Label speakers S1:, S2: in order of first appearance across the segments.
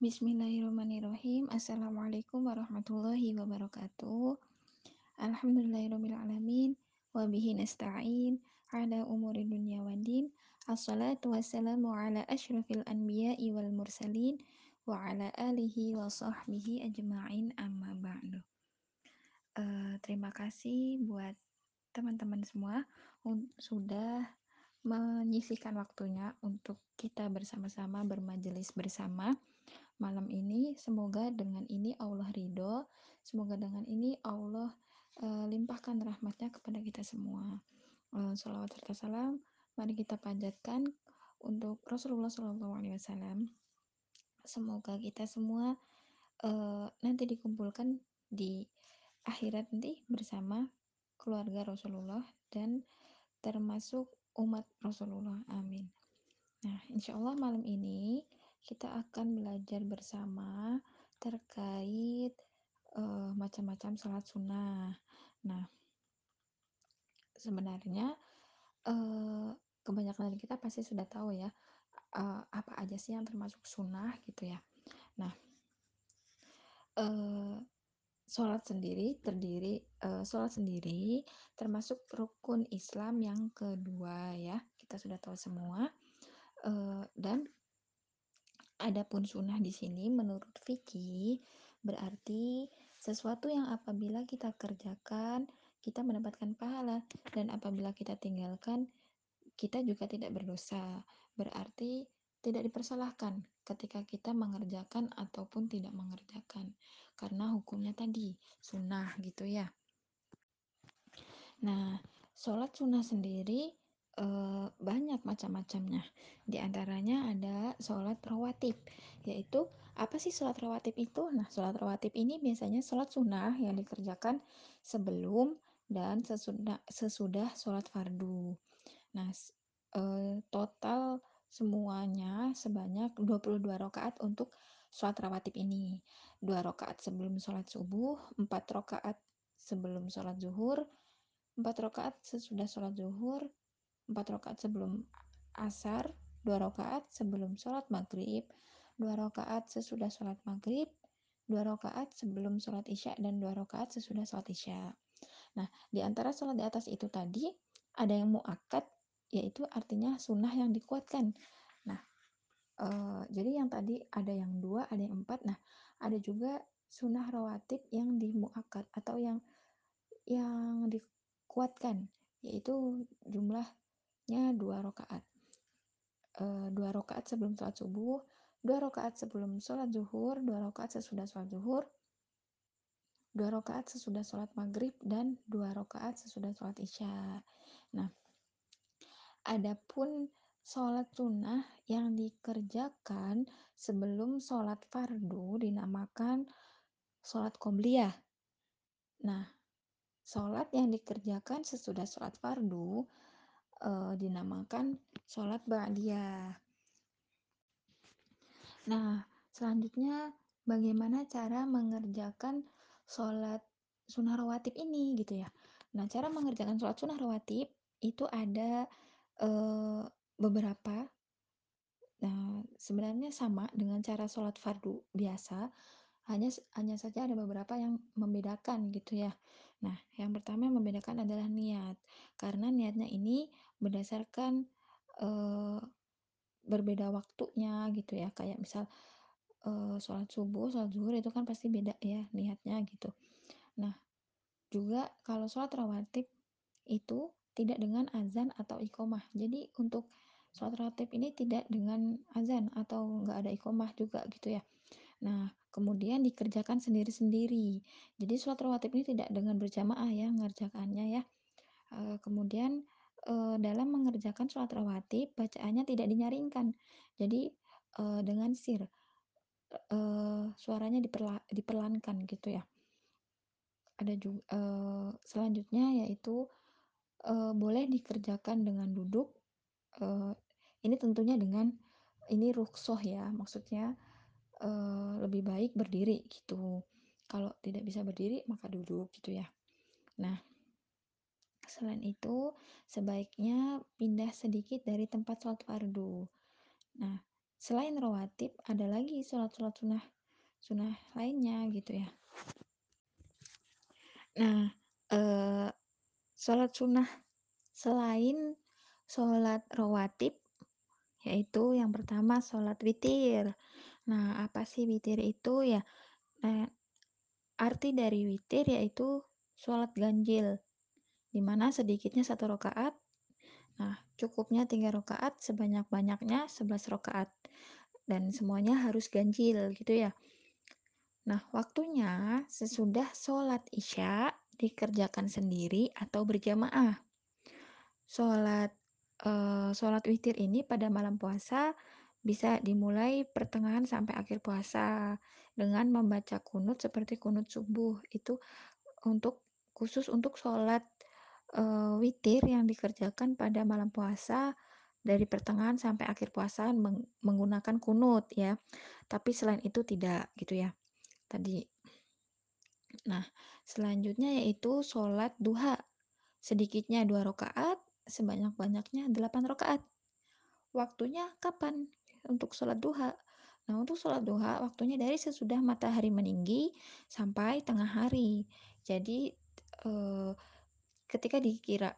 S1: Bismillahirrahmanirrahim. Assalamualaikum warahmatullahi wabarakatuh. Alhamdulillahirrahmanirrahim. Wabihi nasta'in ala umuri dunya wa din. Assalatu wassalamu ala ashrafil anbiya'i wal mursalin wa ala alihi wa sahbihi ajma'in amma ba'du. Uh, terima kasih buat teman-teman semua sudah menyisihkan waktunya untuk kita bersama-sama bermajelis bersama malam ini. Semoga dengan ini Allah ridho, semoga dengan ini Allah uh, limpahkan rahmatnya kepada kita semua. Uh, salawat serta salam, mari kita panjatkan untuk Rasulullah SAW. Semoga kita semua uh, nanti dikumpulkan di akhirat nanti bersama keluarga Rasulullah dan termasuk umat Rasulullah. Amin. Nah, insya Allah malam ini kita akan belajar bersama terkait uh, macam-macam sholat sunnah. Nah, sebenarnya uh, kebanyakan dari kita pasti sudah tahu ya uh, apa aja sih yang termasuk sunnah gitu ya. Nah, uh, sholat sendiri terdiri uh, sholat sendiri termasuk rukun Islam yang kedua ya kita sudah tahu semua uh, dan Adapun sunnah di sini menurut fikih berarti sesuatu yang apabila kita kerjakan kita mendapatkan pahala dan apabila kita tinggalkan kita juga tidak berdosa. Berarti tidak dipersalahkan ketika kita mengerjakan ataupun tidak mengerjakan karena hukumnya tadi sunnah gitu ya. Nah, sholat sunnah sendiri e, banyak macam-macamnya. Di antaranya ada sholat rawatib, yaitu apa sih sholat rawatib itu? Nah, sholat rawatib ini biasanya sholat sunnah yang dikerjakan sebelum dan sesudah, sesudah sholat fardu. Nah, e, total semuanya sebanyak 22 rakaat untuk sholat rawatib ini. Dua rakaat sebelum sholat subuh, empat rakaat sebelum sholat zuhur, empat rakaat sesudah sholat zuhur, 4 rakaat sebelum asar, 2 rakaat sebelum sholat maghrib, 2 rakaat sesudah sholat maghrib, 2 rakaat sebelum sholat isya, dan 2 rakaat sesudah sholat isya. Nah, di antara sholat di atas itu tadi, ada yang mu'akad, yaitu artinya sunnah yang dikuatkan. Nah, e, jadi yang tadi ada yang dua, ada yang empat. Nah, ada juga sunnah rawatib yang di mu'akad atau yang yang dikuatkan, yaitu jumlah nya dua rakaat. E, dua rakaat sebelum sholat subuh, dua rakaat sebelum sholat zuhur, dua rakaat sesudah sholat zuhur, dua rakaat sesudah sholat maghrib, dan dua rakaat sesudah sholat isya. Nah, adapun sholat sunnah yang dikerjakan sebelum sholat fardu dinamakan sholat qobliyah. Nah, sholat yang dikerjakan sesudah sholat fardu uh, dinamakan sholat ba'diyah. Nah, selanjutnya bagaimana cara mengerjakan sholat sunnah rawatib ini gitu ya. Nah, cara mengerjakan sholat sunnah rawatib itu ada uh, beberapa. Nah, sebenarnya sama dengan cara sholat fardu biasa, hanya hanya saja ada beberapa yang membedakan gitu ya. Nah, yang pertama yang membedakan adalah niat, karena niatnya ini berdasarkan uh, berbeda waktunya gitu ya. Kayak misal uh, sholat subuh sholat zuhur itu kan pasti beda ya niatnya gitu. Nah juga kalau sholat rawatib itu tidak dengan azan atau ikomah jadi untuk sholat rawatib ini tidak dengan azan atau nggak ada ikomah juga gitu ya. Nah kemudian dikerjakan sendiri-sendiri. Jadi sholat rawatib ini tidak dengan berjamaah ya ngerjakannya ya. Uh, kemudian uh, dalam mengerjakan sholat rawatib bacaannya tidak dinyaringkan. Jadi uh, dengan sir uh, suaranya diperla diperlankan gitu ya. Ada juga uh, selanjutnya yaitu uh, boleh dikerjakan dengan duduk. Uh, ini tentunya dengan ini ruksoh ya, maksudnya uh, lebih baik berdiri gitu. Kalau tidak bisa berdiri maka duduk gitu ya. Nah, Selain itu, sebaiknya pindah sedikit dari tempat sholat fardu. Nah, selain rawatib ada lagi sholat-sholat sunnah sunnah lainnya gitu ya. Nah eh, sholat sunnah selain sholat rawatib yaitu yang pertama sholat witir. Nah apa sih witir itu? Ya nah arti dari witir yaitu sholat ganjil di mana sedikitnya satu rakaat Nah, cukupnya tiga rakaat, sebanyak-banyaknya 11 rakaat. Dan semuanya harus ganjil gitu ya. Nah, waktunya sesudah sholat isya dikerjakan sendiri atau berjamaah. Sholat eh, sholat witir ini pada malam puasa bisa dimulai pertengahan sampai akhir puasa dengan membaca kunut seperti kunut subuh itu untuk khusus untuk sholat uh, witir yang dikerjakan pada malam puasa dari pertengahan sampai akhir puasa meng menggunakan kunut ya. Tapi selain itu tidak gitu ya. Tadi. Nah, selanjutnya yaitu sholat duha. Sedikitnya dua rakaat, sebanyak-banyaknya delapan rakaat. Waktunya kapan untuk sholat duha? Nah, untuk sholat duha waktunya dari sesudah matahari meninggi sampai tengah hari. Jadi eh, ketika dikira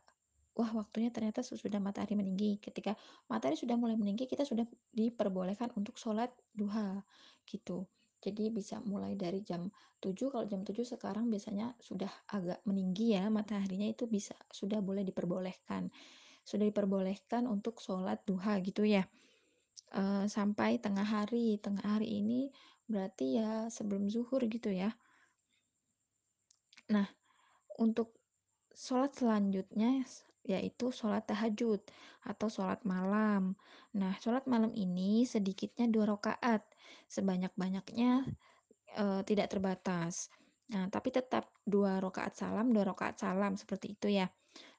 S1: wah waktunya ternyata sesudah matahari meninggi. Ketika matahari sudah mulai meninggi kita sudah diperbolehkan untuk sholat duha gitu. Jadi bisa mulai dari jam 7 kalau jam 7 sekarang biasanya sudah agak meninggi ya mataharinya itu bisa sudah boleh diperbolehkan. Sudah diperbolehkan untuk sholat duha gitu ya. E, sampai tengah hari tengah hari ini berarti ya sebelum zuhur gitu ya. Nah untuk sholat selanjutnya yaitu sholat tahajud atau sholat malam. Nah, sholat malam ini sedikitnya dua rakaat, sebanyak-banyaknya e, tidak terbatas. Nah, tapi tetap dua rakaat salam, dua rakaat salam seperti itu ya.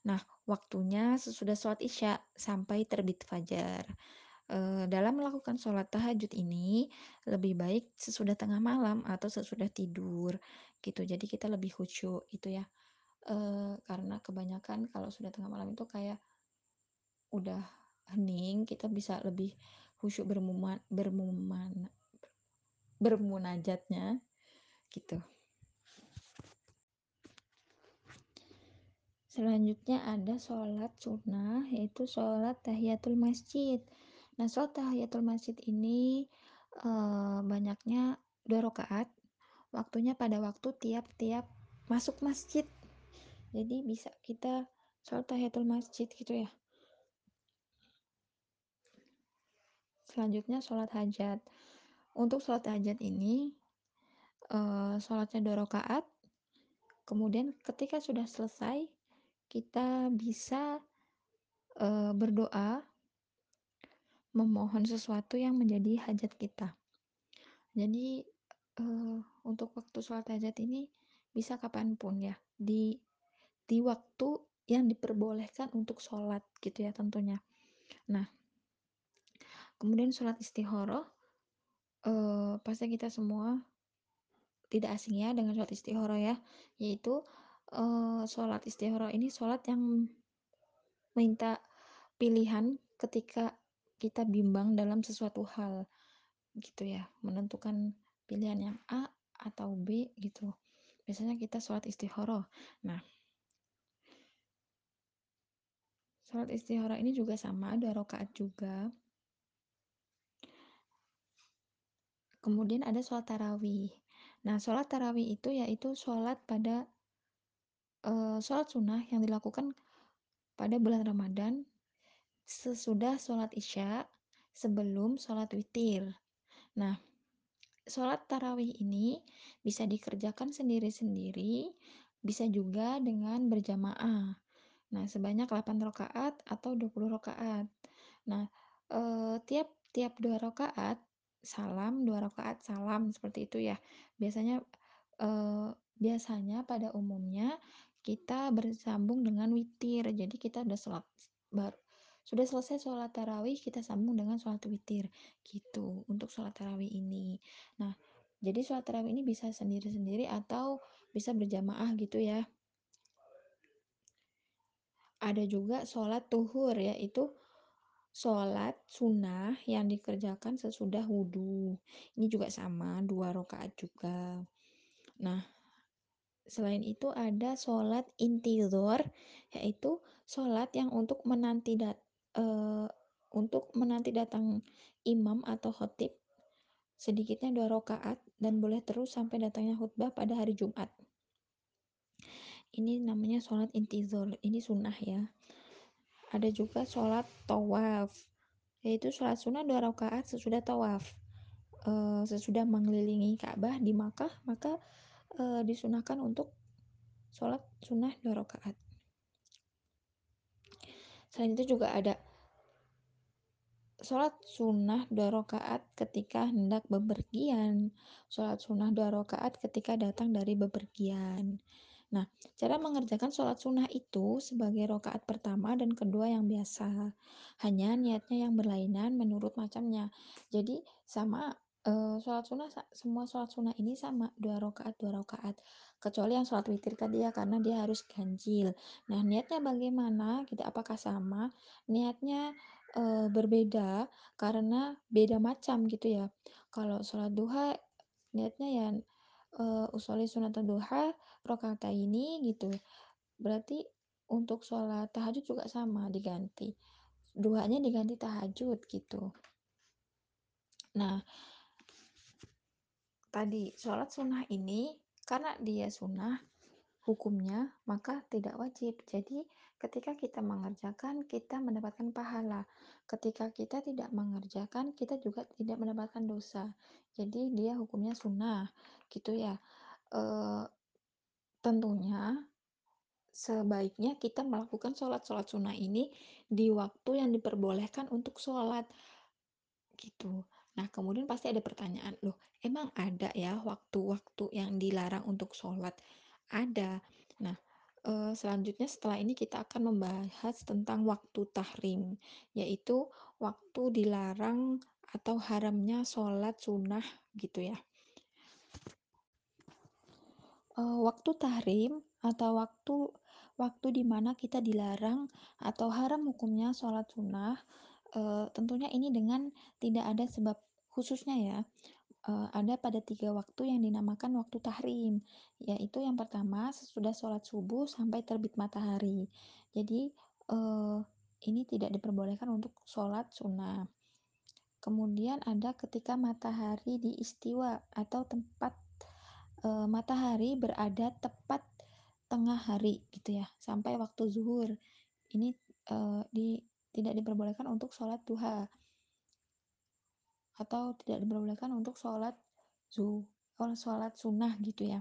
S1: Nah, waktunya sesudah sholat isya sampai terbit fajar. E, dalam melakukan sholat tahajud ini lebih baik sesudah tengah malam atau sesudah tidur gitu. Jadi kita lebih khusyuk itu ya karena kebanyakan kalau sudah tengah malam itu kayak udah hening kita bisa lebih khusyuk bermuman bermuman bermunajatnya gitu. Selanjutnya ada sholat sunnah yaitu sholat tahiyatul masjid. Nah sholat tahiyatul masjid ini uh, banyaknya dua rakaat waktunya pada waktu tiap-tiap masuk masjid jadi bisa kita sholat tahiyatul masjid gitu ya. Selanjutnya sholat hajat. Untuk sholat hajat ini uh, sholatnya dua rakaat. Kemudian ketika sudah selesai kita bisa uh, berdoa memohon sesuatu yang menjadi hajat kita. Jadi uh, untuk waktu sholat hajat ini bisa kapan pun ya. Di di waktu yang diperbolehkan untuk sholat gitu ya tentunya. Nah, kemudian sholat istihoroh, eh, pasti kita semua tidak asing ya dengan sholat istihoroh ya, yaitu eh, sholat istihoroh ini sholat yang minta pilihan ketika kita bimbang dalam sesuatu hal gitu ya, menentukan pilihan yang A atau B gitu. Biasanya kita sholat istihoroh. Nah, Sholat istihara ini juga sama, dua rakaat juga. Kemudian ada sholat tarawih. Nah, sholat tarawih itu yaitu sholat pada uh, sholat sunnah yang dilakukan pada bulan Ramadan sesudah sholat isya sebelum sholat witir. Nah, sholat tarawih ini bisa dikerjakan sendiri-sendiri, bisa juga dengan berjamaah. Nah, sebanyak 8 rakaat atau 20 rakaat. Nah, eh, tiap tiap dua rakaat salam, dua rakaat salam seperti itu ya. Biasanya eh, biasanya pada umumnya kita bersambung dengan witir. Jadi kita udah sholat bar, sudah selesai sholat tarawih kita sambung dengan sholat witir gitu untuk sholat tarawih ini. Nah, jadi sholat tarawih ini bisa sendiri-sendiri atau bisa berjamaah gitu ya ada juga sholat tuhur yaitu sholat sunnah yang dikerjakan sesudah wudhu. Ini juga sama, dua rakaat juga. Nah, selain itu ada sholat intizor, yaitu sholat yang untuk menanti dat uh, untuk menanti datang imam atau khotib sedikitnya dua rakaat dan boleh terus sampai datangnya khutbah pada hari Jumat. Ini namanya sholat intizor, ini sunnah ya. Ada juga sholat tawaf, yaitu sholat sunnah dua rakaat sesudah tawaf. E, sesudah mengelilingi Ka'bah di Makkah, maka e, disunahkan untuk sholat sunnah dua rakaat. Selain itu juga ada sholat sunnah dua rakaat ketika hendak bepergian, sholat sunnah dua rakaat ketika datang dari bepergian. Nah, cara mengerjakan sholat sunnah itu sebagai rokaat pertama dan kedua yang biasa. Hanya niatnya yang berlainan menurut macamnya. Jadi sama uh, sholat sunnah semua sholat sunnah ini sama dua rokaat dua rokaat kecuali yang sholat witir tadi ya karena dia harus ganjil. Nah niatnya bagaimana? Kita apakah sama? Niatnya uh, berbeda karena beda macam gitu ya. Kalau sholat duha niatnya ya uh, usoli sunat duha rokaat ini gitu. Berarti untuk sholat tahajud juga sama diganti. Duanya diganti tahajud gitu. Nah tadi sholat sunnah ini karena dia sunnah hukumnya maka tidak wajib. Jadi ketika kita mengerjakan kita mendapatkan pahala. Ketika kita tidak mengerjakan kita juga tidak mendapatkan dosa. Jadi dia hukumnya sunnah gitu ya. E, tentunya sebaiknya kita melakukan sholat-sholat sunnah ini di waktu yang diperbolehkan untuk sholat gitu. Nah kemudian pasti ada pertanyaan loh emang ada ya waktu-waktu yang dilarang untuk sholat? Ada. Nah e, selanjutnya setelah ini kita akan membahas tentang waktu tahrim yaitu waktu dilarang atau haramnya sholat sunnah gitu ya. Uh, waktu tahrim atau waktu waktu di mana kita dilarang atau haram hukumnya sholat sunnah uh, tentunya ini dengan tidak ada sebab khususnya ya uh, ada pada tiga waktu yang dinamakan waktu tahrim yaitu yang pertama sesudah sholat subuh sampai terbit matahari. Jadi uh, ini tidak diperbolehkan untuk sholat sunnah. Kemudian ada ketika matahari di istiwa atau tempat e, matahari berada tepat tengah hari gitu ya sampai waktu zuhur. Ini e, di tidak diperbolehkan untuk sholat duha atau tidak diperbolehkan untuk sholat zu sholat sunnah gitu ya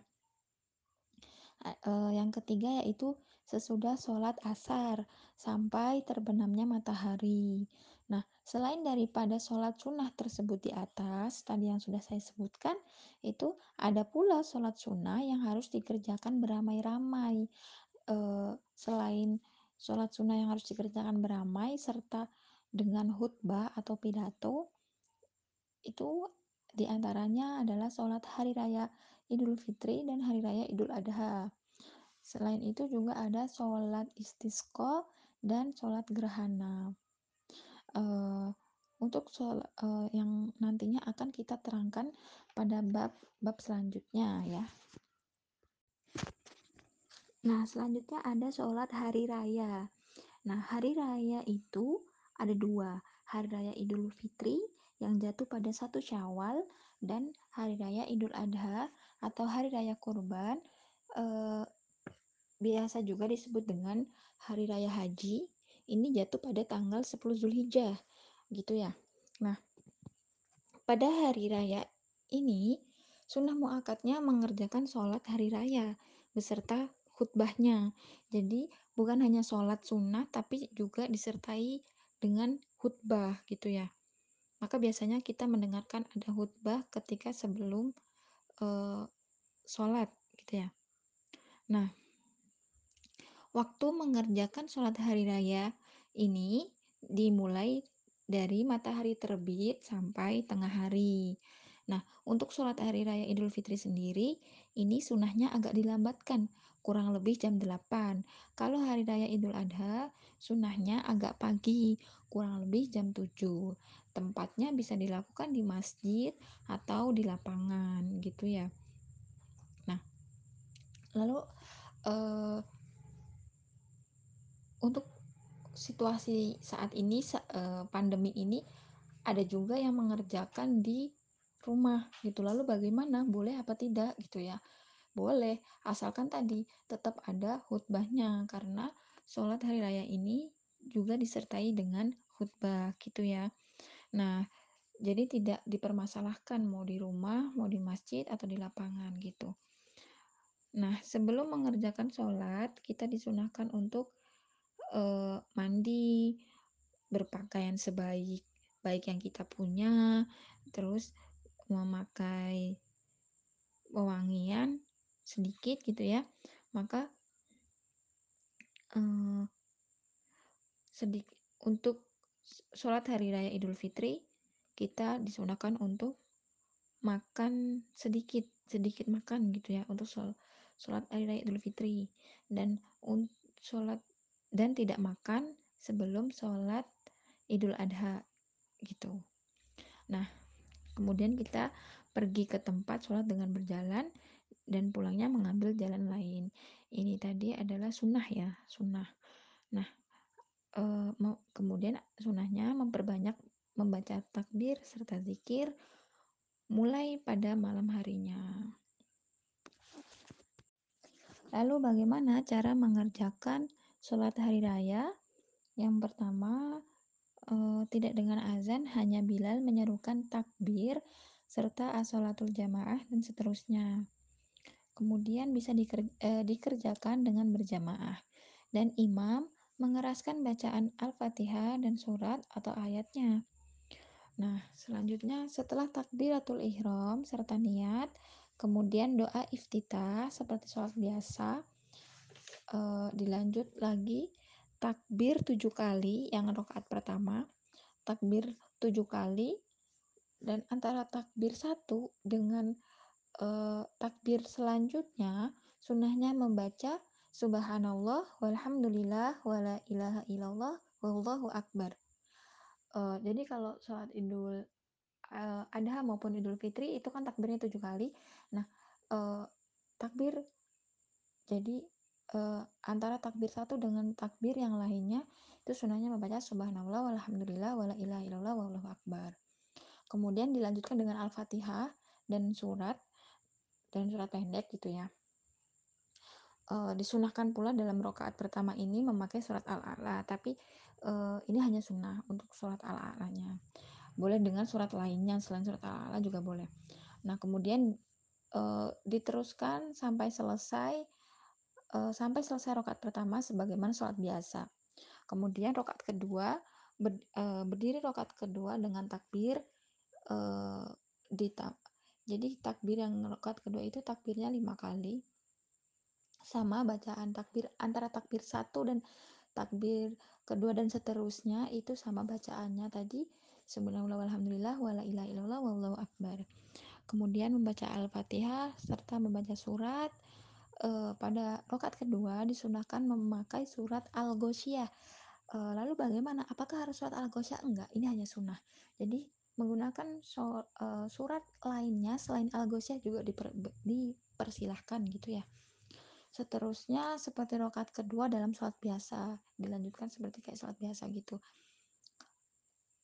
S1: e, yang ketiga yaitu sesudah sholat asar sampai terbenamnya matahari Nah, selain daripada sholat sunnah tersebut di atas, tadi yang sudah saya sebutkan, itu ada pula sholat sunnah yang harus dikerjakan beramai-ramai. E, selain sholat sunnah yang harus dikerjakan beramai, serta dengan khutbah atau pidato, itu di antaranya adalah sholat hari raya Idul Fitri dan hari raya Idul Adha. Selain itu juga ada sholat istisqa dan sholat gerhana uh, untuk soal uh, yang nantinya akan kita terangkan pada bab-bab selanjutnya ya. Nah, selanjutnya ada sholat hari raya. Nah, hari raya itu ada dua. Hari raya Idul Fitri yang jatuh pada satu syawal dan hari raya Idul Adha atau hari raya kurban eh, biasa juga disebut dengan hari raya haji ini jatuh pada tanggal 10 Zulhijjah gitu ya. Nah, pada hari raya ini sunnah muakatnya mengerjakan sholat hari raya beserta khutbahnya. Jadi bukan hanya sholat sunnah tapi juga disertai dengan khutbah gitu ya. Maka biasanya kita mendengarkan ada khutbah ketika sebelum uh, sholat gitu ya. Nah, waktu mengerjakan sholat hari raya ini dimulai dari matahari terbit sampai tengah hari. Nah, untuk sholat hari raya Idul Fitri sendiri, ini sunahnya agak dilambatkan, kurang lebih jam 8. Kalau hari raya Idul Adha, sunahnya agak pagi, kurang lebih jam 7. Tempatnya bisa dilakukan di masjid atau di lapangan gitu ya. Nah, lalu eh, untuk situasi saat ini eh, pandemi ini ada juga yang mengerjakan di rumah gitu. Lalu bagaimana? Boleh apa tidak gitu ya? Boleh, asalkan tadi tetap ada khutbahnya karena sholat hari raya ini juga disertai dengan khutbah gitu ya. Nah, jadi tidak dipermasalahkan mau di rumah, mau di masjid atau di lapangan gitu. Nah, sebelum mengerjakan sholat, kita disunahkan untuk uh, mandi, berpakaian sebaik baik yang kita punya, terus memakai wewangian sedikit gitu ya maka eh, sedikit untuk sholat hari raya Idul Fitri kita disunahkan untuk makan sedikit sedikit makan gitu ya untuk shol, sholat hari raya Idul Fitri. Dan untuk sholat dan tidak makan sebelum sholat Idul Adha gitu. Nah kemudian kita pergi ke tempat sholat dengan berjalan dan pulangnya mengambil jalan lain. Ini tadi adalah sunnah ya, sunnah. Nah, e, kemudian sunnahnya memperbanyak membaca takbir serta zikir mulai pada malam harinya. Lalu bagaimana cara mengerjakan sholat hari raya? Yang pertama, e, tidak dengan azan, hanya Bilal menyerukan takbir serta asolatul jamaah dan seterusnya. Kemudian bisa diker, eh, dikerjakan dengan berjamaah. Dan imam mengeraskan bacaan Al-Fatihah dan surat atau ayatnya. Nah, selanjutnya setelah takbiratul ihram serta niat, kemudian doa iftitah seperti sholat biasa, eh, dilanjut lagi takbir tujuh kali yang rokaat pertama, takbir tujuh kali, dan antara takbir satu dengan uh, takbir selanjutnya sunnahnya membaca subhanallah walhamdulillah wala ilaha illallah wallahu akbar. Uh, jadi kalau sholat idul uh, adha maupun idul fitri itu kan takbirnya tujuh kali. Nah uh, takbir jadi uh, antara takbir satu dengan takbir yang lainnya itu sunnahnya membaca subhanallah walhamdulillah wala ilaha illallah wallahu akbar. Kemudian dilanjutkan dengan al-fatihah dan surat dan surat pendek gitu ya. E, disunahkan pula dalam rokaat pertama ini memakai surat al-a'la, tapi e, ini hanya sunnah untuk surat al-a'lanya. Boleh dengan surat lainnya selain surat al-a'la juga boleh. Nah kemudian e, diteruskan sampai selesai e, sampai selesai rokaat pertama sebagaimana sholat biasa. Kemudian rokaat kedua ber, e, berdiri rokaat kedua dengan takbir e, di jadi takbir yang rokat kedua itu takbirnya lima kali. Sama bacaan takbir antara takbir satu dan takbir kedua dan seterusnya itu sama bacaannya tadi Subhanallah walhamdulillah wala ilaha illallah wallahu akbar. Kemudian membaca Al-Fatihah serta membaca surat e, pada rokat kedua disunahkan memakai surat Al-Ghoshiyah. E, lalu bagaimana? Apakah harus surat Al-Ghoshiyah? Enggak, ini hanya sunnah. Jadi menggunakan so, uh, surat lainnya selain Al-Ghoshiyah juga diper, dipersilahkan gitu ya. Seterusnya seperti rokat kedua dalam sholat biasa, dilanjutkan seperti kayak sholat biasa gitu.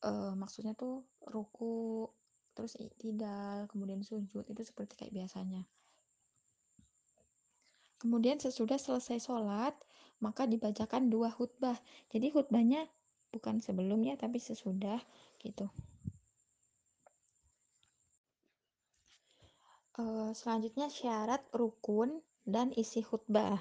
S1: Uh, maksudnya tuh ruku, terus tidak, kemudian sujud itu seperti kayak biasanya. Kemudian sesudah selesai sholat, maka dibacakan dua khutbah. Jadi khutbahnya bukan sebelumnya tapi sesudah gitu. Uh, selanjutnya syarat rukun dan isi khutbah.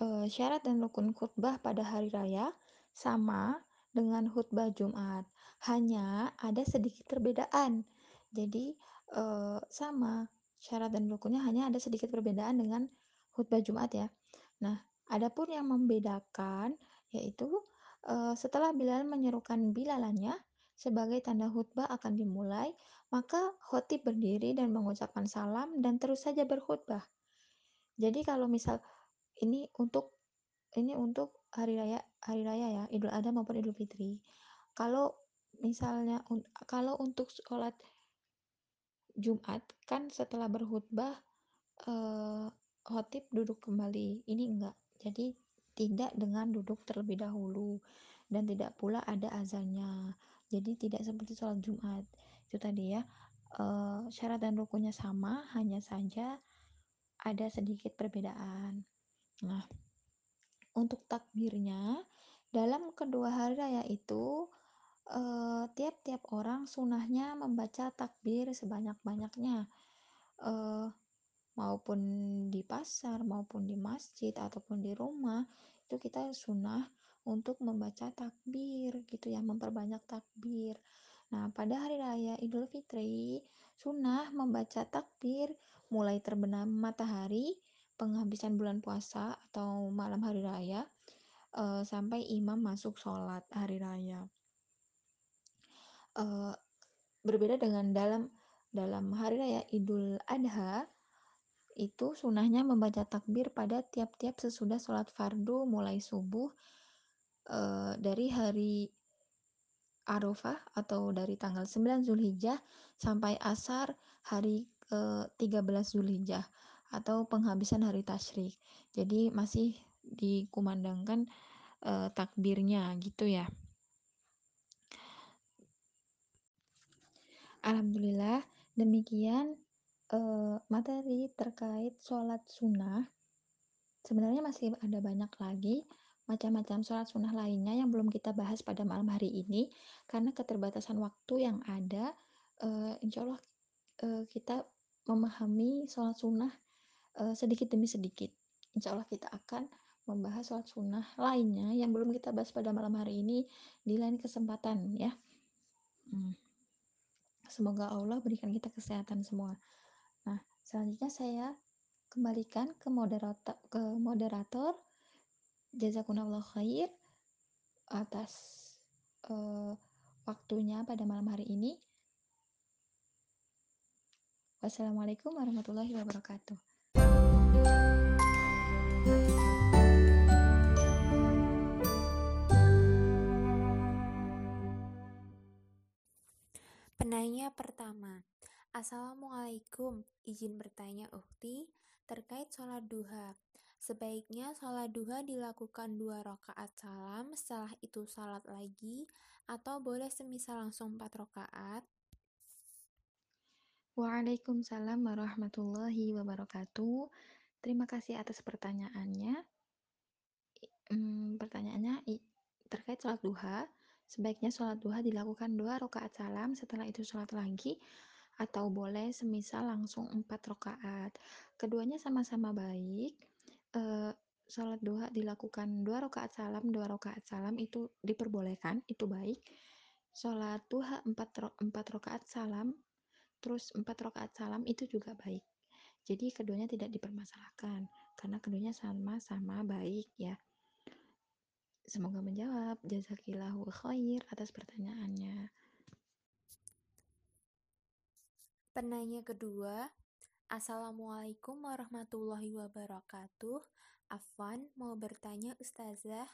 S1: Uh, syarat dan rukun khutbah pada hari raya sama dengan khutbah Jumat, hanya ada sedikit perbedaan. Jadi uh, sama syarat dan rukunnya hanya ada sedikit perbedaan dengan khutbah Jumat ya. Nah, adapun yang membedakan yaitu setelah Bilal menyerukan bilalannya, Sebagai tanda khutbah akan dimulai, maka khotib berdiri dan mengucapkan salam dan terus saja berkhutbah. Jadi kalau misal ini untuk ini untuk hari raya hari raya ya, Idul Adha maupun Idul Fitri. Kalau misalnya kalau untuk sholat Jumat kan setelah berkhutbah eh, khotib duduk kembali. Ini enggak. Jadi tidak dengan duduk terlebih dahulu dan tidak pula ada azannya. Jadi tidak seperti sholat Jumat. Itu tadi ya. Eh, syarat dan rukunnya sama, hanya saja ada sedikit perbedaan. Nah, untuk takbirnya dalam kedua hari raya itu tiap-tiap orang sunahnya membaca takbir sebanyak-banyaknya eh, maupun di pasar maupun di masjid ataupun di rumah itu kita sunnah untuk membaca takbir gitu ya memperbanyak takbir. Nah pada hari raya Idul Fitri sunnah membaca takbir mulai terbenam matahari penghabisan bulan puasa atau malam hari raya uh, sampai imam masuk sholat hari raya. Uh, berbeda dengan dalam dalam hari raya Idul Adha itu sunahnya membaca takbir pada tiap-tiap sesudah sholat fardu mulai subuh e, dari hari Arafah atau dari tanggal 9 Zulhijjah sampai asar hari ke 13 Zulhijjah atau penghabisan hari tasyrik. Jadi masih dikumandangkan e, takbirnya gitu ya. Alhamdulillah demikian uh, materi terkait sholat sunnah sebenarnya masih ada banyak lagi macam-macam sholat sunnah lainnya yang belum kita bahas pada malam hari ini karena keterbatasan waktu yang ada uh, insya Allah uh, kita memahami sholat sunnah uh, sedikit demi sedikit. Insya Allah kita akan membahas sholat sunnah lainnya yang belum kita bahas pada malam hari ini di lain kesempatan ya. Hmm. semoga Allah berikan kita kesehatan semua. Nah, selanjutnya saya kembalikan ke moderator ke moderator Jazakumullah khair atas uh, waktunya pada malam hari ini. Wassalamualaikum warahmatullahi wabarakatuh.
S2: Penanya pertama, Assalamualaikum, izin bertanya Ukti terkait sholat duha. Sebaiknya sholat duha dilakukan dua rakaat salam, setelah itu sholat lagi, atau boleh semisal langsung empat rakaat?
S1: Waalaikumsalam warahmatullahi wabarakatuh. Terima kasih atas pertanyaannya. Hmm, pertanyaannya terkait sholat duha. Sebaiknya sholat duha dilakukan dua rakaat salam, setelah itu sholat lagi, atau boleh semisal langsung empat rakaat. Keduanya sama-sama baik. E, sholat duha dilakukan dua rakaat salam, dua rakaat salam itu diperbolehkan, itu baik. Sholat duha empat empat rakaat salam, terus empat rakaat salam itu juga baik. Jadi keduanya tidak dipermasalahkan karena keduanya sama-sama baik ya. Semoga menjawab. Jazakillahu khair atas pertanyaannya.
S2: Penanya kedua, Assalamualaikum warahmatullahi wabarakatuh. Afwan mau bertanya Ustazah,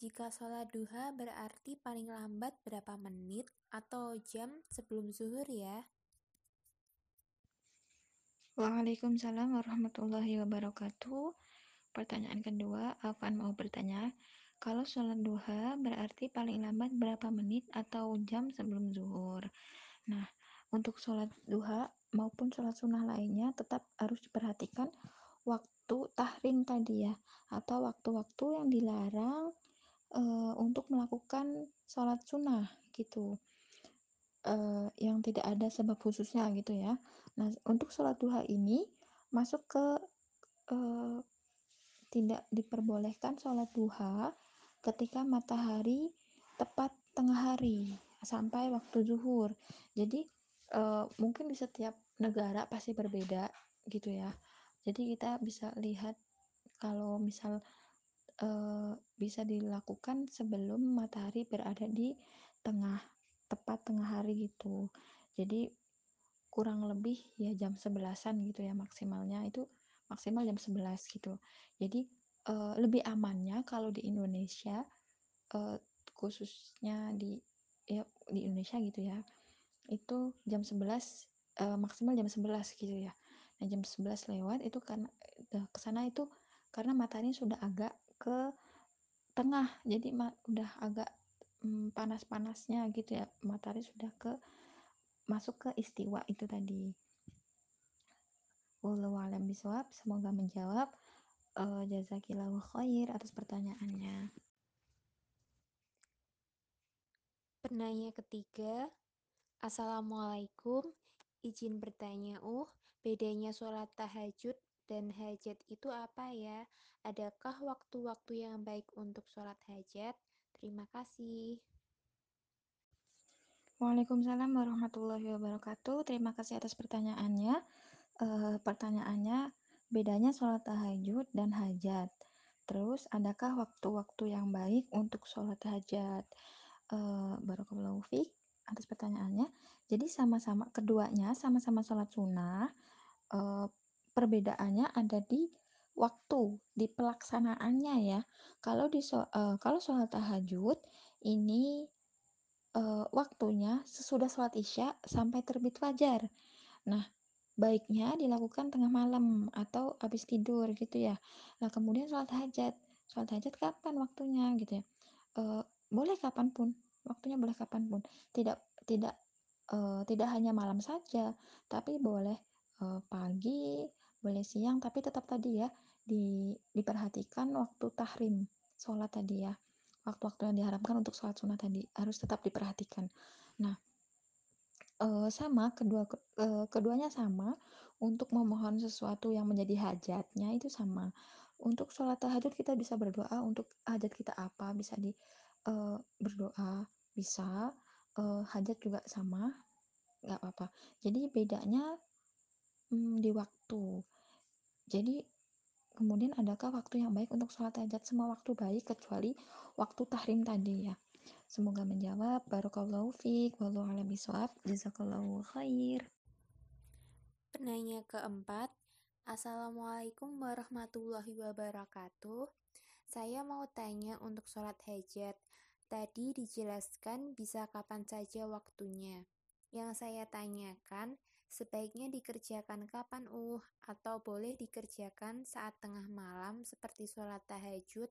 S2: jika sholat duha berarti paling lambat berapa menit atau jam sebelum zuhur ya?
S1: Waalaikumsalam warahmatullahi wabarakatuh. Pertanyaan kedua, Afwan mau bertanya, kalau sholat duha berarti paling lambat berapa menit atau jam sebelum zuhur? Nah, untuk sholat duha maupun sholat sunnah lainnya tetap harus diperhatikan waktu tahrim tadi ya atau waktu-waktu yang dilarang e, untuk melakukan sholat sunnah gitu. E, yang tidak ada sebab khususnya gitu ya. Nah untuk sholat duha ini masuk ke e, tidak diperbolehkan sholat duha ketika matahari tepat tengah hari sampai waktu zuhur. Jadi uh, mungkin di setiap negara pasti berbeda gitu ya jadi kita bisa lihat kalau misal uh, bisa dilakukan sebelum matahari berada di tengah tepat tengah hari gitu. Jadi kurang lebih ya jam sebelasan gitu ya maksimalnya itu maksimal jam 11 gitu. Jadi uh, lebih amannya kalau di Indonesia uh, khususnya di ya di Indonesia gitu ya itu jam 11 uh, maksimal jam 11 gitu ya. Nah jam 11 lewat itu karena uh, ke sana itu karena matahari sudah agak ke tengah jadi udah agak um, panas-panasnya gitu ya matahari sudah ke masuk ke istiwa itu tadi. Wallahu alam semoga menjawab uh, jazakillahu khair atas pertanyaannya.
S2: Penanya ketiga, Assalamualaikum, izin bertanya uh, bedanya sholat tahajud dan hajat itu apa ya? Adakah waktu-waktu yang baik untuk sholat hajat? Terima kasih.
S1: Waalaikumsalam warahmatullahi wabarakatuh. Terima kasih atas pertanyaannya. E, pertanyaannya bedanya sholat tahajud dan hajat. Terus adakah waktu-waktu yang baik untuk sholat hajat? uh, Barakallahu fiq atas pertanyaannya. Jadi sama-sama keduanya sama-sama sholat sunnah. Uh, perbedaannya ada di waktu, di pelaksanaannya ya. Kalau di uh, kalau sholat tahajud ini uh, waktunya sesudah sholat isya sampai terbit fajar. Nah, baiknya dilakukan tengah malam atau habis tidur gitu ya. Nah, kemudian sholat hajat. Sholat hajat kapan waktunya gitu ya? Uh, boleh kapan pun waktunya boleh kapan pun tidak tidak tidak hanya malam saja tapi boleh pagi boleh siang tapi tetap tadi ya di, diperhatikan waktu tahrim sholat tadi ya waktu-waktu yang diharapkan untuk sholat sunnah tadi harus tetap diperhatikan. Nah sama kedua uh, keduanya sama untuk memohon sesuatu yang menjadi hajatnya itu sama. Untuk sholat tahajud kita bisa berdoa untuk hajat kita apa bisa di berdoa bisa uh, hajat juga sama nggak apa-apa. Jadi bedanya hmm, di waktu. Jadi kemudian adakah waktu yang baik untuk sholat hajat? Semua waktu baik kecuali waktu tahrim tadi ya. Semoga menjawab. Barakallahu fiq wallahu a'lam bishawab. Jazakallahu khair.
S2: Penanya keempat Assalamualaikum warahmatullahi wabarakatuh. Saya mau tanya untuk sholat hajat. Tadi dijelaskan bisa kapan saja waktunya. Yang saya tanyakan, sebaiknya dikerjakan kapan uh atau boleh dikerjakan saat tengah malam seperti sholat tahajud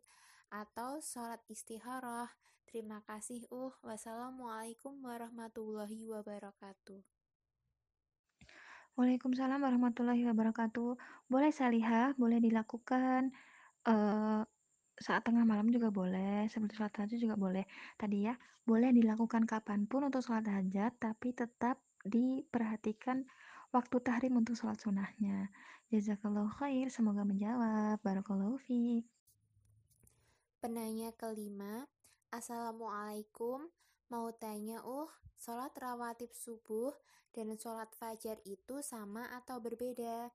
S2: atau sholat istikharah. Terima kasih uh. Wassalamualaikum warahmatullahi wabarakatuh.
S1: Waalaikumsalam warahmatullahi wabarakatuh. Boleh salihah, boleh dilakukan. Uh, saat tengah malam juga boleh, seperti sholat hajat juga boleh. Tadi ya, boleh dilakukan kapan pun untuk sholat hajat, tapi tetap diperhatikan waktu tahrim untuk sholat sunnahnya. Jazakallahu khair, semoga menjawab. Barakallahu fiq.
S2: Penanya kelima, Assalamualaikum, mau tanya uh, sholat rawatib subuh dan sholat fajar itu sama atau berbeda?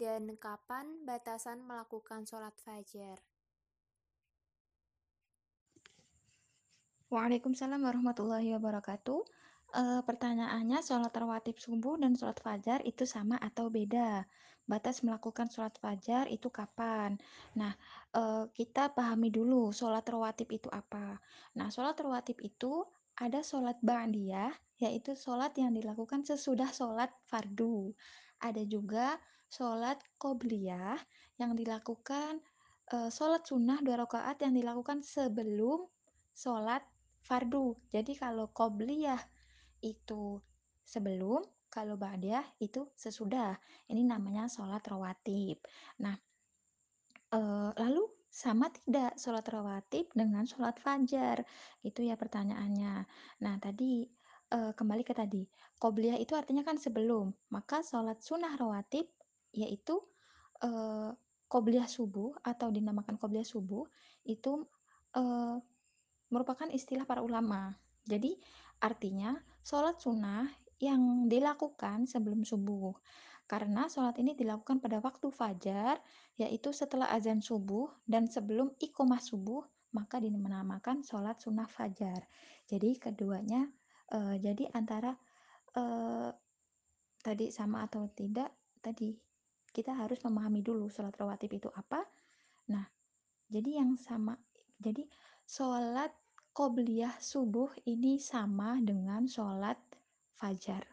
S2: Dan kapan batasan melakukan sholat fajar?
S1: Waalaikumsalam warahmatullahi wabarakatuh. E, pertanyaannya, sholat rawatib subuh dan sholat fajar itu sama atau beda? Batas melakukan sholat fajar itu kapan? Nah, e, kita pahami dulu sholat rawatib itu apa. Nah, sholat rawatib itu ada sholat ba'diyah, yaitu sholat yang dilakukan sesudah sholat fardu. Ada juga sholat qobliyah yang dilakukan e, sholat sunnah dua rakaat yang dilakukan sebelum sholat fardu. Jadi kalau qobliyah itu sebelum, kalau ba'diyah itu sesudah. Ini namanya sholat rawatib. Nah, e, lalu sama tidak sholat rawatib dengan sholat fajar? Itu ya pertanyaannya. Nah, tadi e, kembali ke tadi. Qobliyah itu artinya kan sebelum. Maka sholat sunnah rawatib yaitu e, qobliyah subuh atau dinamakan qobliyah subuh itu e, merupakan istilah para ulama. Jadi artinya sholat sunnah yang dilakukan sebelum subuh. Karena sholat ini dilakukan pada waktu fajar, yaitu setelah azan subuh dan sebelum ikomah subuh, maka dinamakan sholat sunnah fajar. Jadi keduanya Uh, jadi antara uh, tadi sama atau tidak, tadi kita harus memahami dulu sholat rawatib itu apa. Nah, jadi yang sama, jadi sholat qobliyah subuh ini sama dengan sholat fajar.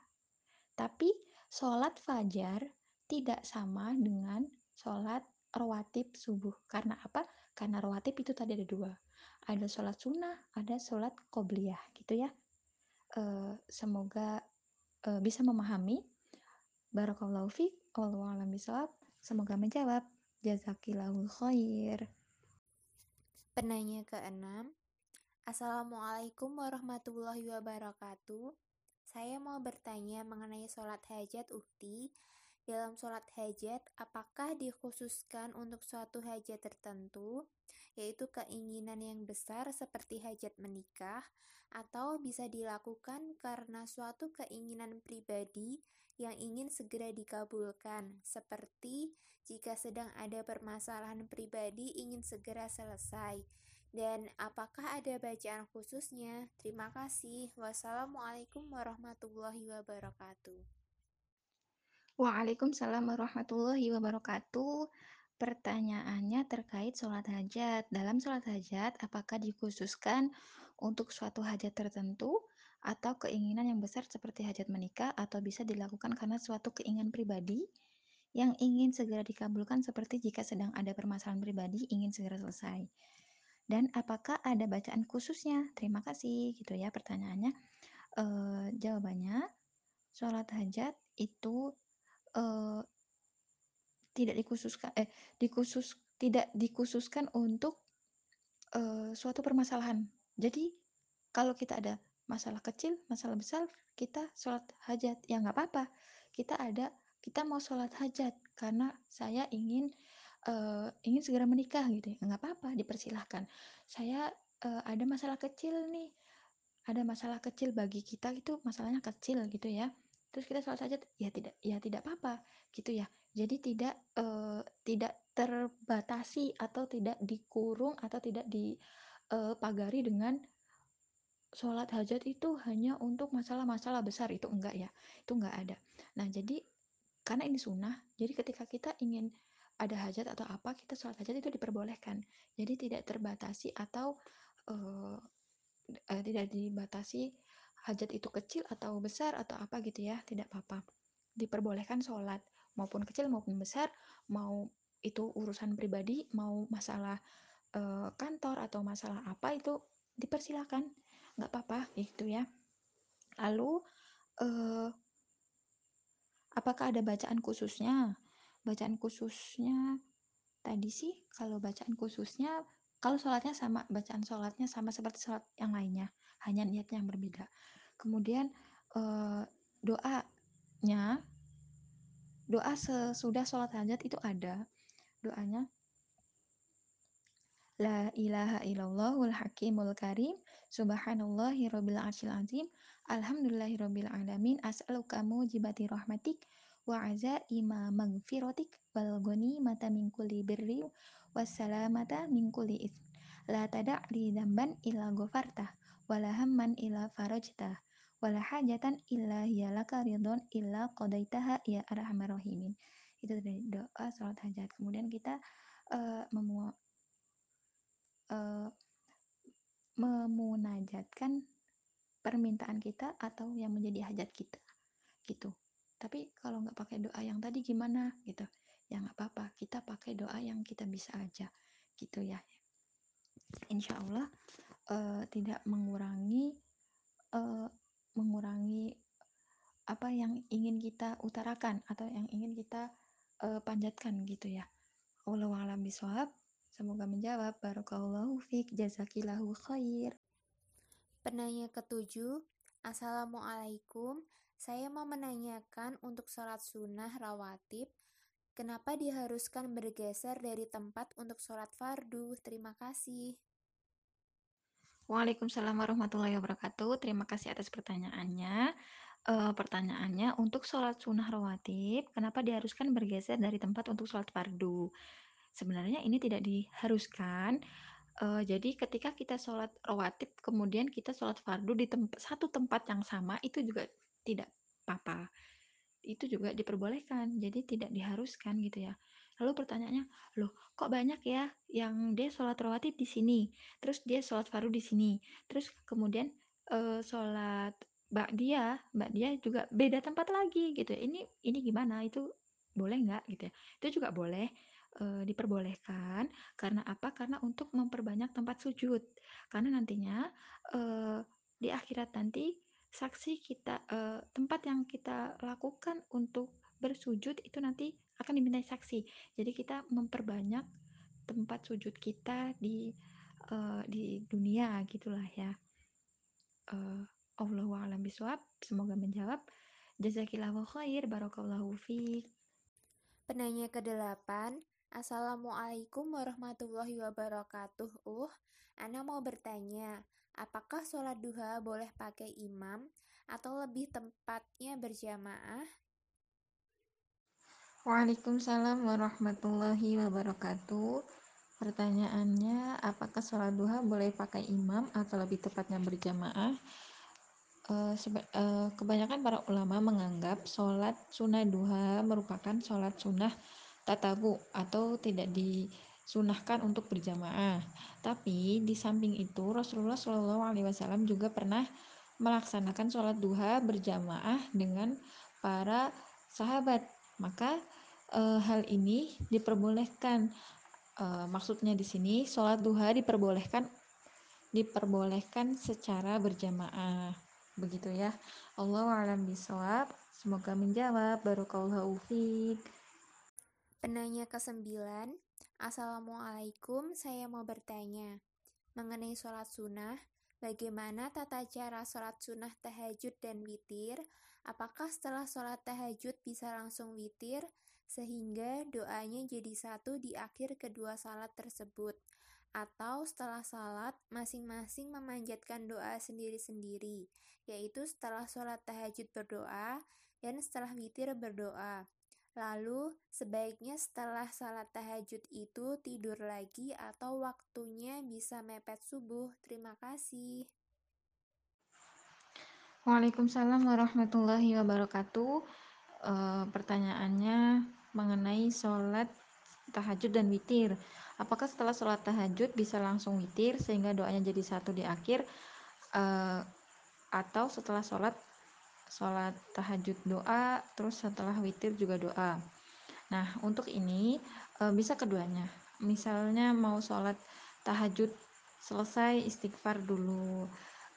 S1: Tapi sholat fajar tidak sama dengan sholat rawatib subuh. Karena apa? Karena rawatib itu tadi ada dua. Ada sholat sunnah, ada sholat qobliyah gitu ya. Uh, semoga uh, bisa memahami. Barakallahu fiq, wallahu a'lam Semoga menjawab. Jazakillahul khair.
S2: Penanya keenam, Assalamualaikum warahmatullahi wabarakatuh. Saya mau bertanya mengenai sholat hajat ukti. Dalam sholat hajat, apakah dikhususkan untuk suatu hajat tertentu, yaitu keinginan yang besar seperti hajat menikah, atau bisa dilakukan karena suatu keinginan pribadi yang ingin segera dikabulkan, seperti jika sedang ada permasalahan pribadi ingin segera selesai. Dan apakah ada bacaan khususnya? Terima kasih. Wassalamualaikum warahmatullahi wabarakatuh.
S1: Waalaikumsalam warahmatullahi wabarakatuh. Pertanyaannya terkait sholat hajat. Dalam sholat hajat, apakah dikhususkan untuk suatu hajat tertentu atau keinginan yang besar seperti hajat menikah atau bisa dilakukan karena suatu keinginan pribadi yang ingin segera dikabulkan seperti jika sedang ada permasalahan pribadi ingin segera selesai. Dan apakah ada bacaan khususnya? Terima kasih gitu ya pertanyaannya. E, jawabannya, sholat hajat itu e, tidak dikhususkan eh dikhusus tidak dikhususkan untuk uh, suatu permasalahan. Jadi kalau kita ada masalah kecil, masalah besar, kita sholat hajat ya nggak apa-apa. Kita ada kita mau sholat hajat karena saya ingin uh, ingin segera menikah gitu ya. Nggak apa-apa dipersilahkan. Saya uh, ada masalah kecil nih, ada masalah kecil bagi kita itu masalahnya kecil gitu ya. Terus kita sholat hajat ya tidak ya tidak apa-apa gitu ya. Jadi tidak uh, tidak terbatasi atau tidak dikurung atau tidak dipagari dengan sholat hajat itu hanya untuk masalah-masalah besar itu enggak ya. Itu enggak ada. Nah jadi karena ini sunnah jadi ketika kita ingin ada hajat atau apa kita sholat hajat itu diperbolehkan. Jadi tidak terbatasi atau uh, uh, tidak dibatasi hajat itu kecil atau besar atau apa gitu ya tidak apa-apa. Diperbolehkan sholat maupun kecil maupun besar mau itu urusan pribadi mau masalah e, kantor atau masalah apa itu dipersilakan. Nggak apa-apa gitu ya. Lalu e, apakah ada bacaan khususnya bacaan khususnya. Tadi sih kalau bacaan khususnya kalau sholatnya sama bacaan sholatnya sama seperti sholat yang lainnya hanya niatnya yang berbeda. Kemudian uh, doanya doa sesudah sholat hajat itu ada. Doanya La ilaha illallahul hakimul karim Subhanallahi rabbil arsyil azim Alhamdulillahi rabbil alamin As'aluka mujibati rahmatik Wa ima magfirotik Wal goni mata min kulli birri Wassalamata min kulli ith. La tada' li damban illa gofartah Wala hamman illa farajtah wala hajatan illa hiyalaka ridon illa qadaitaha ya arhamar rahimin. Itu dari doa salat hajat. Kemudian kita uh, memu uh, memunajatkan permintaan kita atau yang menjadi hajat kita. Gitu tapi kalau nggak pakai doa yang tadi gimana gitu ya nggak apa-apa kita pakai doa yang kita bisa aja gitu ya insya Allah uh, tidak mengurangi uh, mengurangi apa yang ingin kita utarakan atau yang ingin kita uh, panjatkan gitu ya. Wallahu a'lam bishawab. Semoga menjawab. Barakallahu fiik. Jazakillahu khair.
S2: Penanya ketujuh, Assalamualaikum. Saya mau menanyakan untuk sholat sunnah rawatib, kenapa diharuskan bergeser dari tempat untuk sholat fardu? Terima kasih.
S1: Waalaikumsalam warahmatullahi wabarakatuh. Terima kasih atas pertanyaannya. Uh, pertanyaannya, untuk sholat sunnah rawatib, kenapa diharuskan bergeser dari tempat untuk sholat fardu? Sebenarnya ini tidak diharuskan, Uh, jadi ketika kita sholat rawatib, kemudian kita sholat fardu di tempat, satu tempat yang sama, itu juga tidak apa-apa. Itu juga diperbolehkan, jadi tidak diharuskan gitu ya. Lalu pertanyaannya, loh kok banyak ya yang dia sholat rawatib di sini, terus dia sholat fardu di sini, terus kemudian uh, sholat mbak dia, mbak dia juga beda tempat lagi gitu ya. Ini ini gimana? Itu boleh nggak gitu ya? Itu juga boleh diperbolehkan karena apa? Karena untuk memperbanyak tempat sujud. Karena nantinya e, di akhirat nanti saksi kita e, tempat yang kita lakukan untuk bersujud itu nanti akan dimintai saksi. Jadi kita memperbanyak tempat sujud kita di e, di dunia gitulah ya. E, Allahu a'lam bishawab. Semoga menjawab. Jazakillahu khair, barakallahu fiik.
S2: Penanya ke-8, Assalamualaikum warahmatullahi wabarakatuh. Uh, Ana mau bertanya, apakah sholat duha boleh pakai imam atau lebih tempatnya berjamaah?
S1: Waalaikumsalam warahmatullahi wabarakatuh. Pertanyaannya, apakah sholat duha boleh pakai imam atau lebih tepatnya berjamaah? Uh, uh, kebanyakan para ulama menganggap sholat sunnah duha merupakan sholat sunnah tatabu atau tidak disunahkan untuk berjamaah. Tapi di samping itu Rasulullah Shallallahu Alaihi Wasallam juga pernah melaksanakan sholat duha berjamaah dengan para sahabat. Maka e, hal ini diperbolehkan. E, maksudnya di sini sholat duha diperbolehkan diperbolehkan secara berjamaah. Begitu ya. Allah alam bisawab. Semoga menjawab. Barakallahu fiik.
S2: Penanya ke-9, Assalamualaikum, saya mau bertanya. Mengenai sholat sunnah, bagaimana tata cara sholat sunnah tahajud dan witir? Apakah setelah sholat tahajud bisa langsung witir, sehingga doanya jadi satu di akhir kedua salat tersebut? Atau setelah salat, masing-masing memanjatkan doa sendiri-sendiri, yaitu setelah sholat tahajud berdoa, dan setelah witir berdoa. Lalu, sebaiknya setelah salat tahajud itu tidur lagi atau waktunya bisa mepet subuh. Terima kasih.
S1: Waalaikumsalam warahmatullahi wabarakatuh. E, pertanyaannya mengenai sholat tahajud dan witir. Apakah setelah sholat tahajud bisa langsung witir sehingga doanya jadi satu di akhir? E, atau setelah sholat sholat tahajud doa, terus setelah witir juga doa. Nah, untuk ini e, bisa keduanya. Misalnya mau sholat tahajud selesai istighfar dulu,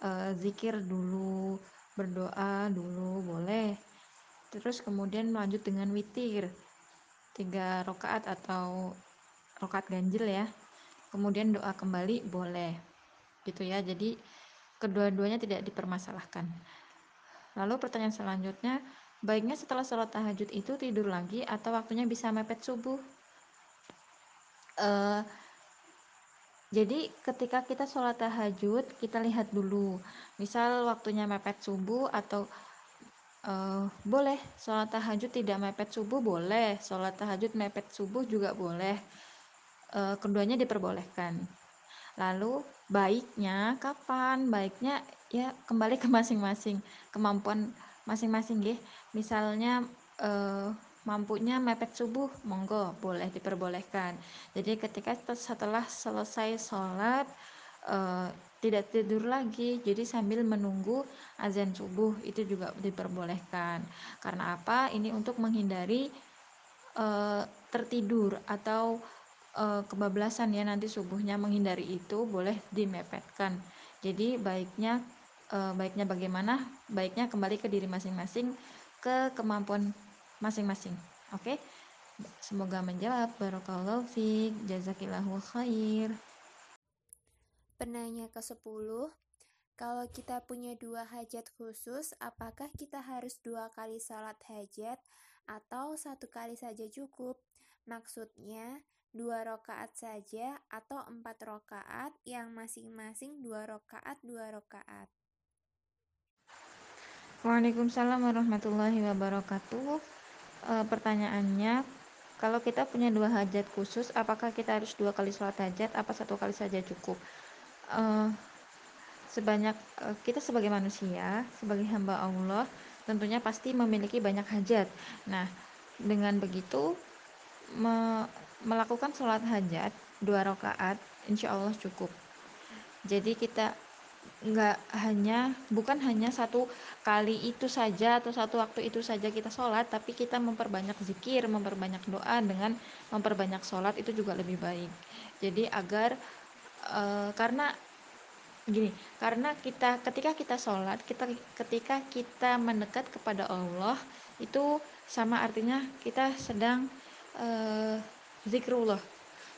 S1: e, zikir dulu, berdoa dulu, boleh. Terus kemudian lanjut dengan witir, tiga rokaat atau rokaat ganjil ya. Kemudian doa kembali boleh, gitu ya. Jadi kedua-duanya tidak dipermasalahkan. Lalu pertanyaan selanjutnya, baiknya setelah sholat tahajud itu tidur lagi atau waktunya bisa mepet subuh? Uh, jadi ketika kita sholat tahajud, kita lihat dulu, misal waktunya mepet subuh atau uh, boleh sholat tahajud tidak mepet subuh boleh, sholat tahajud mepet subuh juga boleh, uh, keduanya diperbolehkan. Lalu baiknya kapan? Baiknya ya kembali ke masing-masing kemampuan masing-masing ya misalnya eh, mampunya mepet subuh monggo boleh diperbolehkan. Jadi ketika setelah selesai sholat eh, tidak tidur lagi jadi sambil menunggu azan subuh itu juga diperbolehkan. Karena apa? Ini untuk menghindari eh, tertidur atau eh, kebablasan ya nanti subuhnya. Menghindari itu boleh dimepetkan. Jadi baiknya e, baiknya bagaimana? Baiknya kembali ke diri masing-masing ke kemampuan masing-masing. Oke? Okay? semoga menjawab. Barakallahu fiik jazakillahu khair.
S2: Penanya ke-10 kalau kita punya dua hajat khusus, apakah kita harus dua kali sholat hajat atau satu kali saja cukup? Maksudnya, dua rokaat saja atau empat rokaat yang masing-masing dua rokaat dua rokaat.
S1: Waalaikumsalam warahmatullahi wabarakatuh. E, pertanyaannya, kalau kita punya dua hajat khusus apakah kita harus dua kali sholat hajat apa satu kali saja cukup? Uh, sebanyak uh, kita sebagai manusia sebagai hamba Allah tentunya pasti memiliki banyak hajat. Nah dengan begitu me melakukan sholat hajat dua rakaat insya Allah cukup. Jadi kita nggak hanya bukan hanya satu kali itu saja atau satu waktu itu saja kita sholat tapi kita memperbanyak zikir memperbanyak doa dengan memperbanyak sholat itu juga lebih baik. Jadi agar e, karena gini karena kita ketika kita sholat kita ketika kita mendekat kepada Allah itu sama artinya kita sedang e, zikrullah.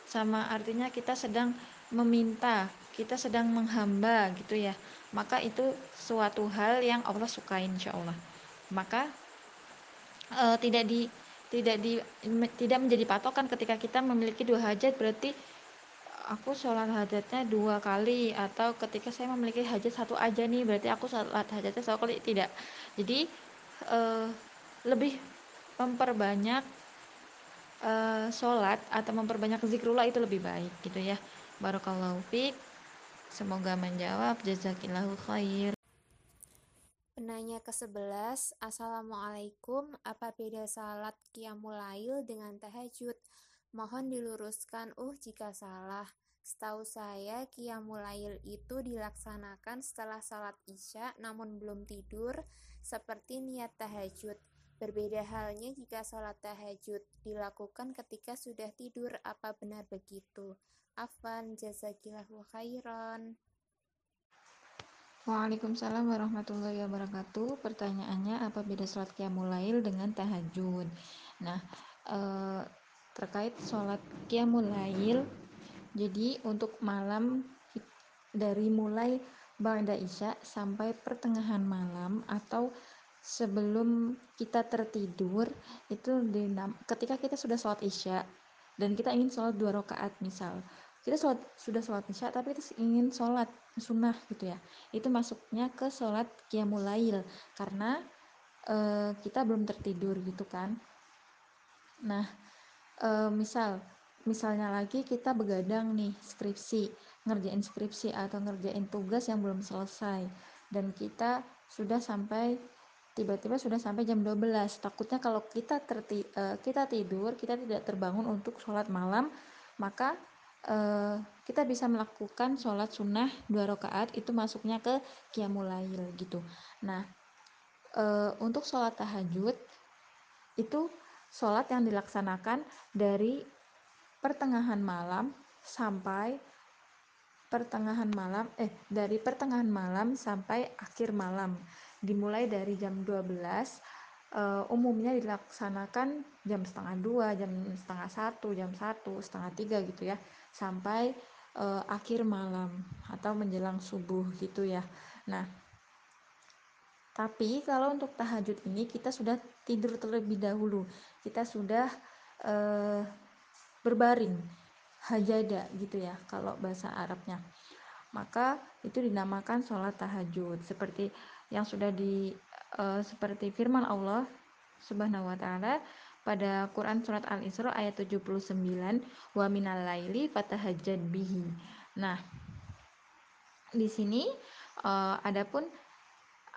S1: Sama artinya kita sedang meminta kita sedang menghamba gitu ya. Maka itu suatu hal yang Allah sukai insya Allah. Maka e, tidak di tidak di tidak menjadi patokan ketika kita memiliki dua hajat berarti aku sholat hajatnya dua kali atau ketika saya memiliki hajat satu aja nih berarti aku sholat hajatnya satu kali tidak. Jadi e, lebih memperbanyak e, sholat atau memperbanyak zikrullah itu lebih baik gitu ya. Barakallahu fiq Semoga menjawab. Jazakillahu khair.
S2: Penanya ke-11, Assalamualaikum, apa beda salat qiyamul lail dengan tahajud? Mohon diluruskan uh jika salah. Setahu saya qiyamul lail itu dilaksanakan setelah salat isya namun belum tidur seperti niat tahajud. Berbeda halnya jika salat tahajud dilakukan ketika sudah tidur, apa benar begitu? Afwan, jazakillahu khairan.
S1: Waalaikumsalam warahmatullahi wabarakatuh. Pertanyaannya apa beda sholat qiyamul lail dengan tahajud? Nah, e, terkait sholat qiyamul lail, jadi untuk malam dari mulai ba'da isya sampai pertengahan malam atau sebelum kita tertidur itu ketika kita sudah sholat isya dan kita ingin sholat dua rakaat misal kita sholat, sudah sholat isya tapi kita ingin sholat sunnah gitu ya. Itu masuknya ke sholat qiyamul lail karena e, kita belum tertidur gitu kan. Nah e, misal misalnya lagi kita begadang nih skripsi ngerjain skripsi atau ngerjain tugas yang belum selesai dan kita sudah sampai tiba-tiba sudah sampai jam 12 takutnya kalau kita terti, uh, kita tidur kita tidak terbangun untuk sholat malam maka uh, kita bisa melakukan sholat sunnah dua rakaat itu masuknya ke qiyamul lail gitu. Nah uh, untuk sholat tahajud itu sholat yang dilaksanakan dari pertengahan malam sampai pertengahan malam eh dari pertengahan malam sampai akhir malam. Dimulai dari jam 12 uh, umumnya dilaksanakan jam setengah dua, jam setengah satu, jam satu, setengah tiga gitu ya, sampai uh, akhir malam atau menjelang subuh gitu ya. Nah, tapi kalau untuk tahajud ini kita sudah tidur terlebih dahulu, kita sudah uh, berbaring, hajada gitu ya, kalau bahasa Arabnya. Maka itu dinamakan sholat tahajud, seperti yang sudah di uh, seperti firman Allah Subhanahu wa taala pada Quran surat Al-Isra ayat 79 wa minal laili fatahajjad bihi. Nah, di sini uh, adapun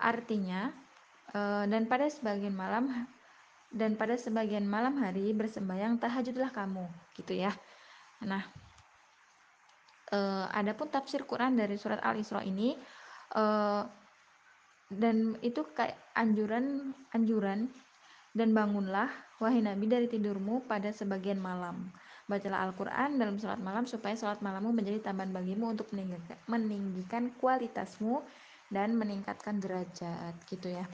S1: artinya uh, dan pada sebagian malam dan pada sebagian malam hari bersembayang tahajudlah kamu gitu ya. Nah, uh, adapun tafsir Quran dari surat Al-Isra ini uh, dan itu kayak anjuran anjuran dan bangunlah wahai nabi dari tidurmu pada sebagian malam. Bacalah Al-Quran dalam sholat malam supaya sholat malammu menjadi tambahan bagimu untuk meninggikan, kualitasmu dan meningkatkan derajat gitu ya.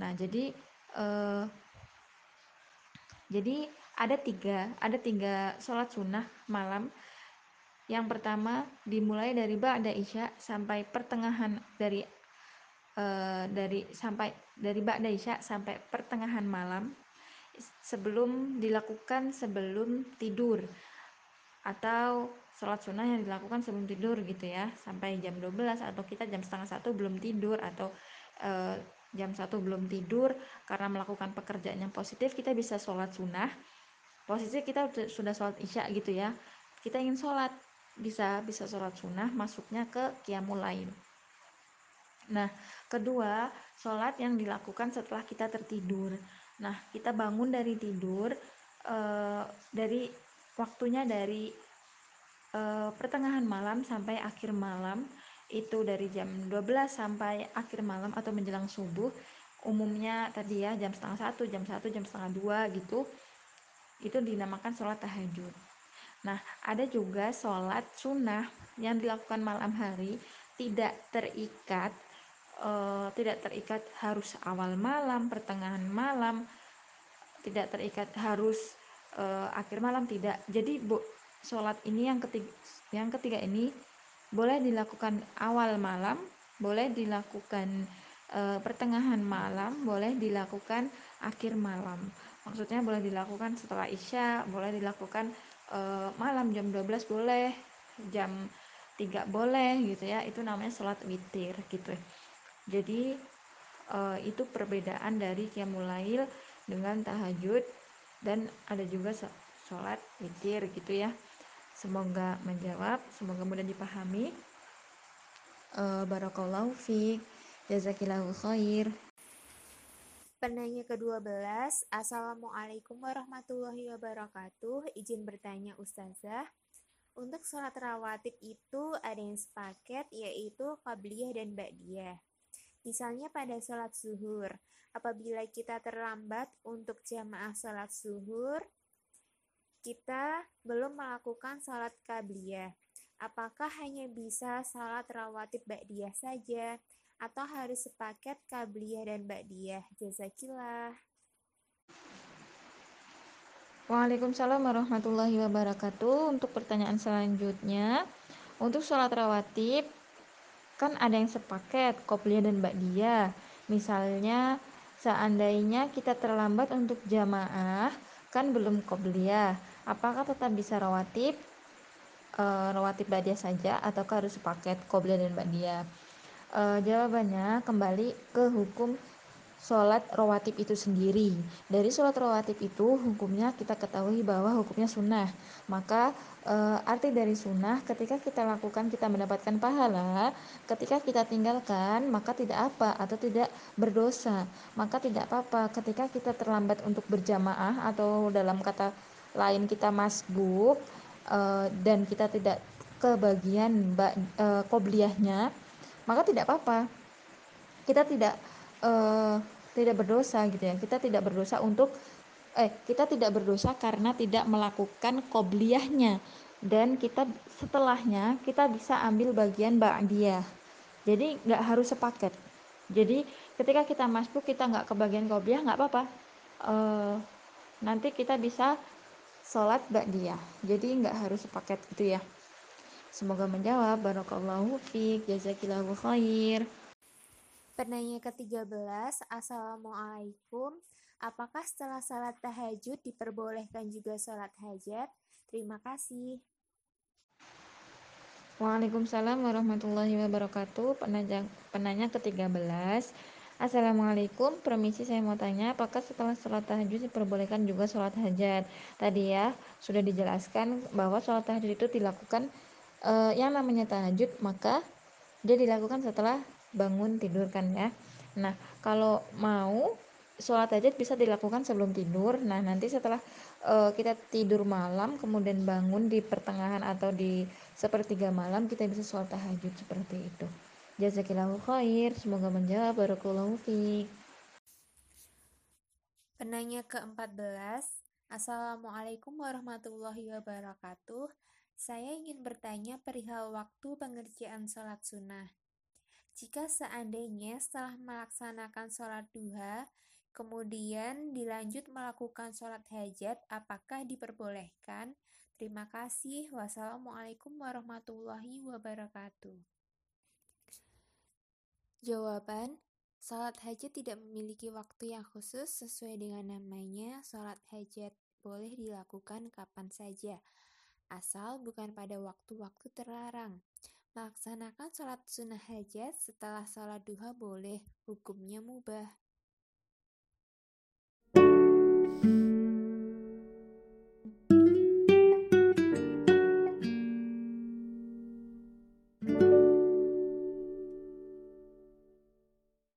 S1: Nah jadi eh, jadi ada tiga ada tiga sholat sunnah malam. Yang pertama dimulai dari ba'da isya sampai pertengahan dari uh, dari sampai dari Ba'da Isya sampai pertengahan malam sebelum dilakukan sebelum tidur. Atau sholat sunnah yang dilakukan sebelum tidur gitu ya sampai jam 12 atau kita jam setengah satu belum tidur atau uh, jam satu belum tidur karena melakukan pekerjaan yang positif kita bisa sholat sunnah. Posisi kita sudah sholat isya gitu ya kita ingin sholat bisa bisa sholat sunnah masuknya ke qiyamul lain. Nah kedua sholat yang dilakukan setelah kita tertidur. Nah kita bangun dari tidur e, dari waktunya dari e, pertengahan malam sampai akhir malam itu dari jam 12 sampai akhir malam atau menjelang subuh. Umumnya tadi ya jam setengah satu jam satu jam setengah dua gitu itu dinamakan sholat tahajud. Nah ada juga sholat sunnah yang dilakukan malam hari tidak terikat uh, tidak terikat harus awal malam pertengahan malam tidak terikat harus uh, akhir malam tidak. Jadi bu sholat ini yang ketiga yang ketiga ini boleh dilakukan awal malam boleh dilakukan e, pertengahan malam boleh dilakukan akhir malam. Maksudnya boleh dilakukan setelah isya boleh dilakukan e, malam jam 12 boleh jam 3 boleh gitu ya. Itu namanya sholat witir gitu jadi e, itu perbedaan dari qiyamul dengan tahajud dan ada juga sholat witir gitu ya semoga menjawab semoga mudah dipahami uh, barakallahu fiq jazakillahu khair
S2: Penanya ke-12, Assalamualaikum warahmatullahi wabarakatuh. Izin bertanya Ustazah, untuk sholat rawatib itu ada yang sepaket yaitu Qabliyah dan Ba'diyah. Misalnya pada sholat zuhur, apabila kita terlambat untuk jamaah sholat zuhur, kita belum melakukan sholat qabliyah. Apakah hanya bisa sholat rawatib ba'diyah saja atau harus sepaket qabliyah dan ba'diyah? Jazakillah.
S1: Waalaikumsalam warahmatullahi wabarakatuh. Untuk pertanyaan selanjutnya, untuk sholat rawatib kan ada yang sepaket qobliyah dan ba'diyah. Misalnya seandainya kita terlambat untuk jamaah kan belum qobliyah apakah tetap bisa rawatib? E, rawatib ba'diyah saja atau harus sepaket qobliyah dan ba'diyah e, jawabannya kembali ke hukum sholat rawatib itu sendiri. Dari sholat rawatib itu hukumnya kita ketahui bahwa hukumnya sunnah. Maka e, arti dari sunnah ketika kita lakukan kita mendapatkan pahala, ketika kita tinggalkan maka tidak apa atau tidak berdosa. Maka tidak apa-apa ketika kita terlambat untuk berjamaah atau dalam kata lain kita masbuk e, dan kita tidak kebagian e, qobliyahnya, maka tidak apa-apa. Kita tidak uh, tidak berdosa gitu ya. Kita tidak berdosa untuk eh kita tidak berdosa karena tidak melakukan qobliyahnya. Dan kita setelahnya kita bisa ambil bagian ba'diyah. Jadi nggak harus sepaket. Jadi ketika kita masuk kita nggak kebagian qobliyah nggak apa-apa. Uh, nanti kita bisa sholat ba'diyah. Jadi nggak harus sepaket gitu ya. Semoga menjawab. Barakallahu fiq jazakillahu khair
S2: Penanya ke-13, Assalamualaikum. Apakah setelah salat tahajud diperbolehkan juga salat hajat? Terima kasih.
S1: Waalaikumsalam warahmatullahi wabarakatuh. Penanya, penanya ke-13. Assalamualaikum, permisi saya mau tanya apakah setelah sholat tahajud diperbolehkan juga sholat hajat? Tadi ya sudah dijelaskan bahwa sholat tahajud itu dilakukan eh, yang namanya tahajud maka dia dilakukan setelah bangun tidur kan ya. Nah kalau mau sholat hajat bisa dilakukan sebelum tidur. Nah nanti setelah uh, kita tidur malam kemudian bangun di pertengahan atau di sepertiga malam kita bisa sholat tahajud seperti itu. Jazakillahu khair. Semoga menjawab. Barakallahu fiik.
S2: Penanya ke-14 Assalamualaikum warahmatullahi wabarakatuh. Saya ingin bertanya perihal waktu pengerjaan sholat sunnah jika seandainya setelah melaksanakan sholat duha, kemudian dilanjut melakukan sholat hajat, apakah diperbolehkan? Terima kasih. Wassalamualaikum warahmatullahi wabarakatuh. Jawaban, sholat hajat tidak memiliki waktu yang khusus sesuai dengan namanya. Sholat hajat boleh dilakukan kapan saja, asal bukan pada waktu-waktu terlarang. Melaksanakan sholat sunnah hajat setelah sholat duha boleh, hukumnya mubah.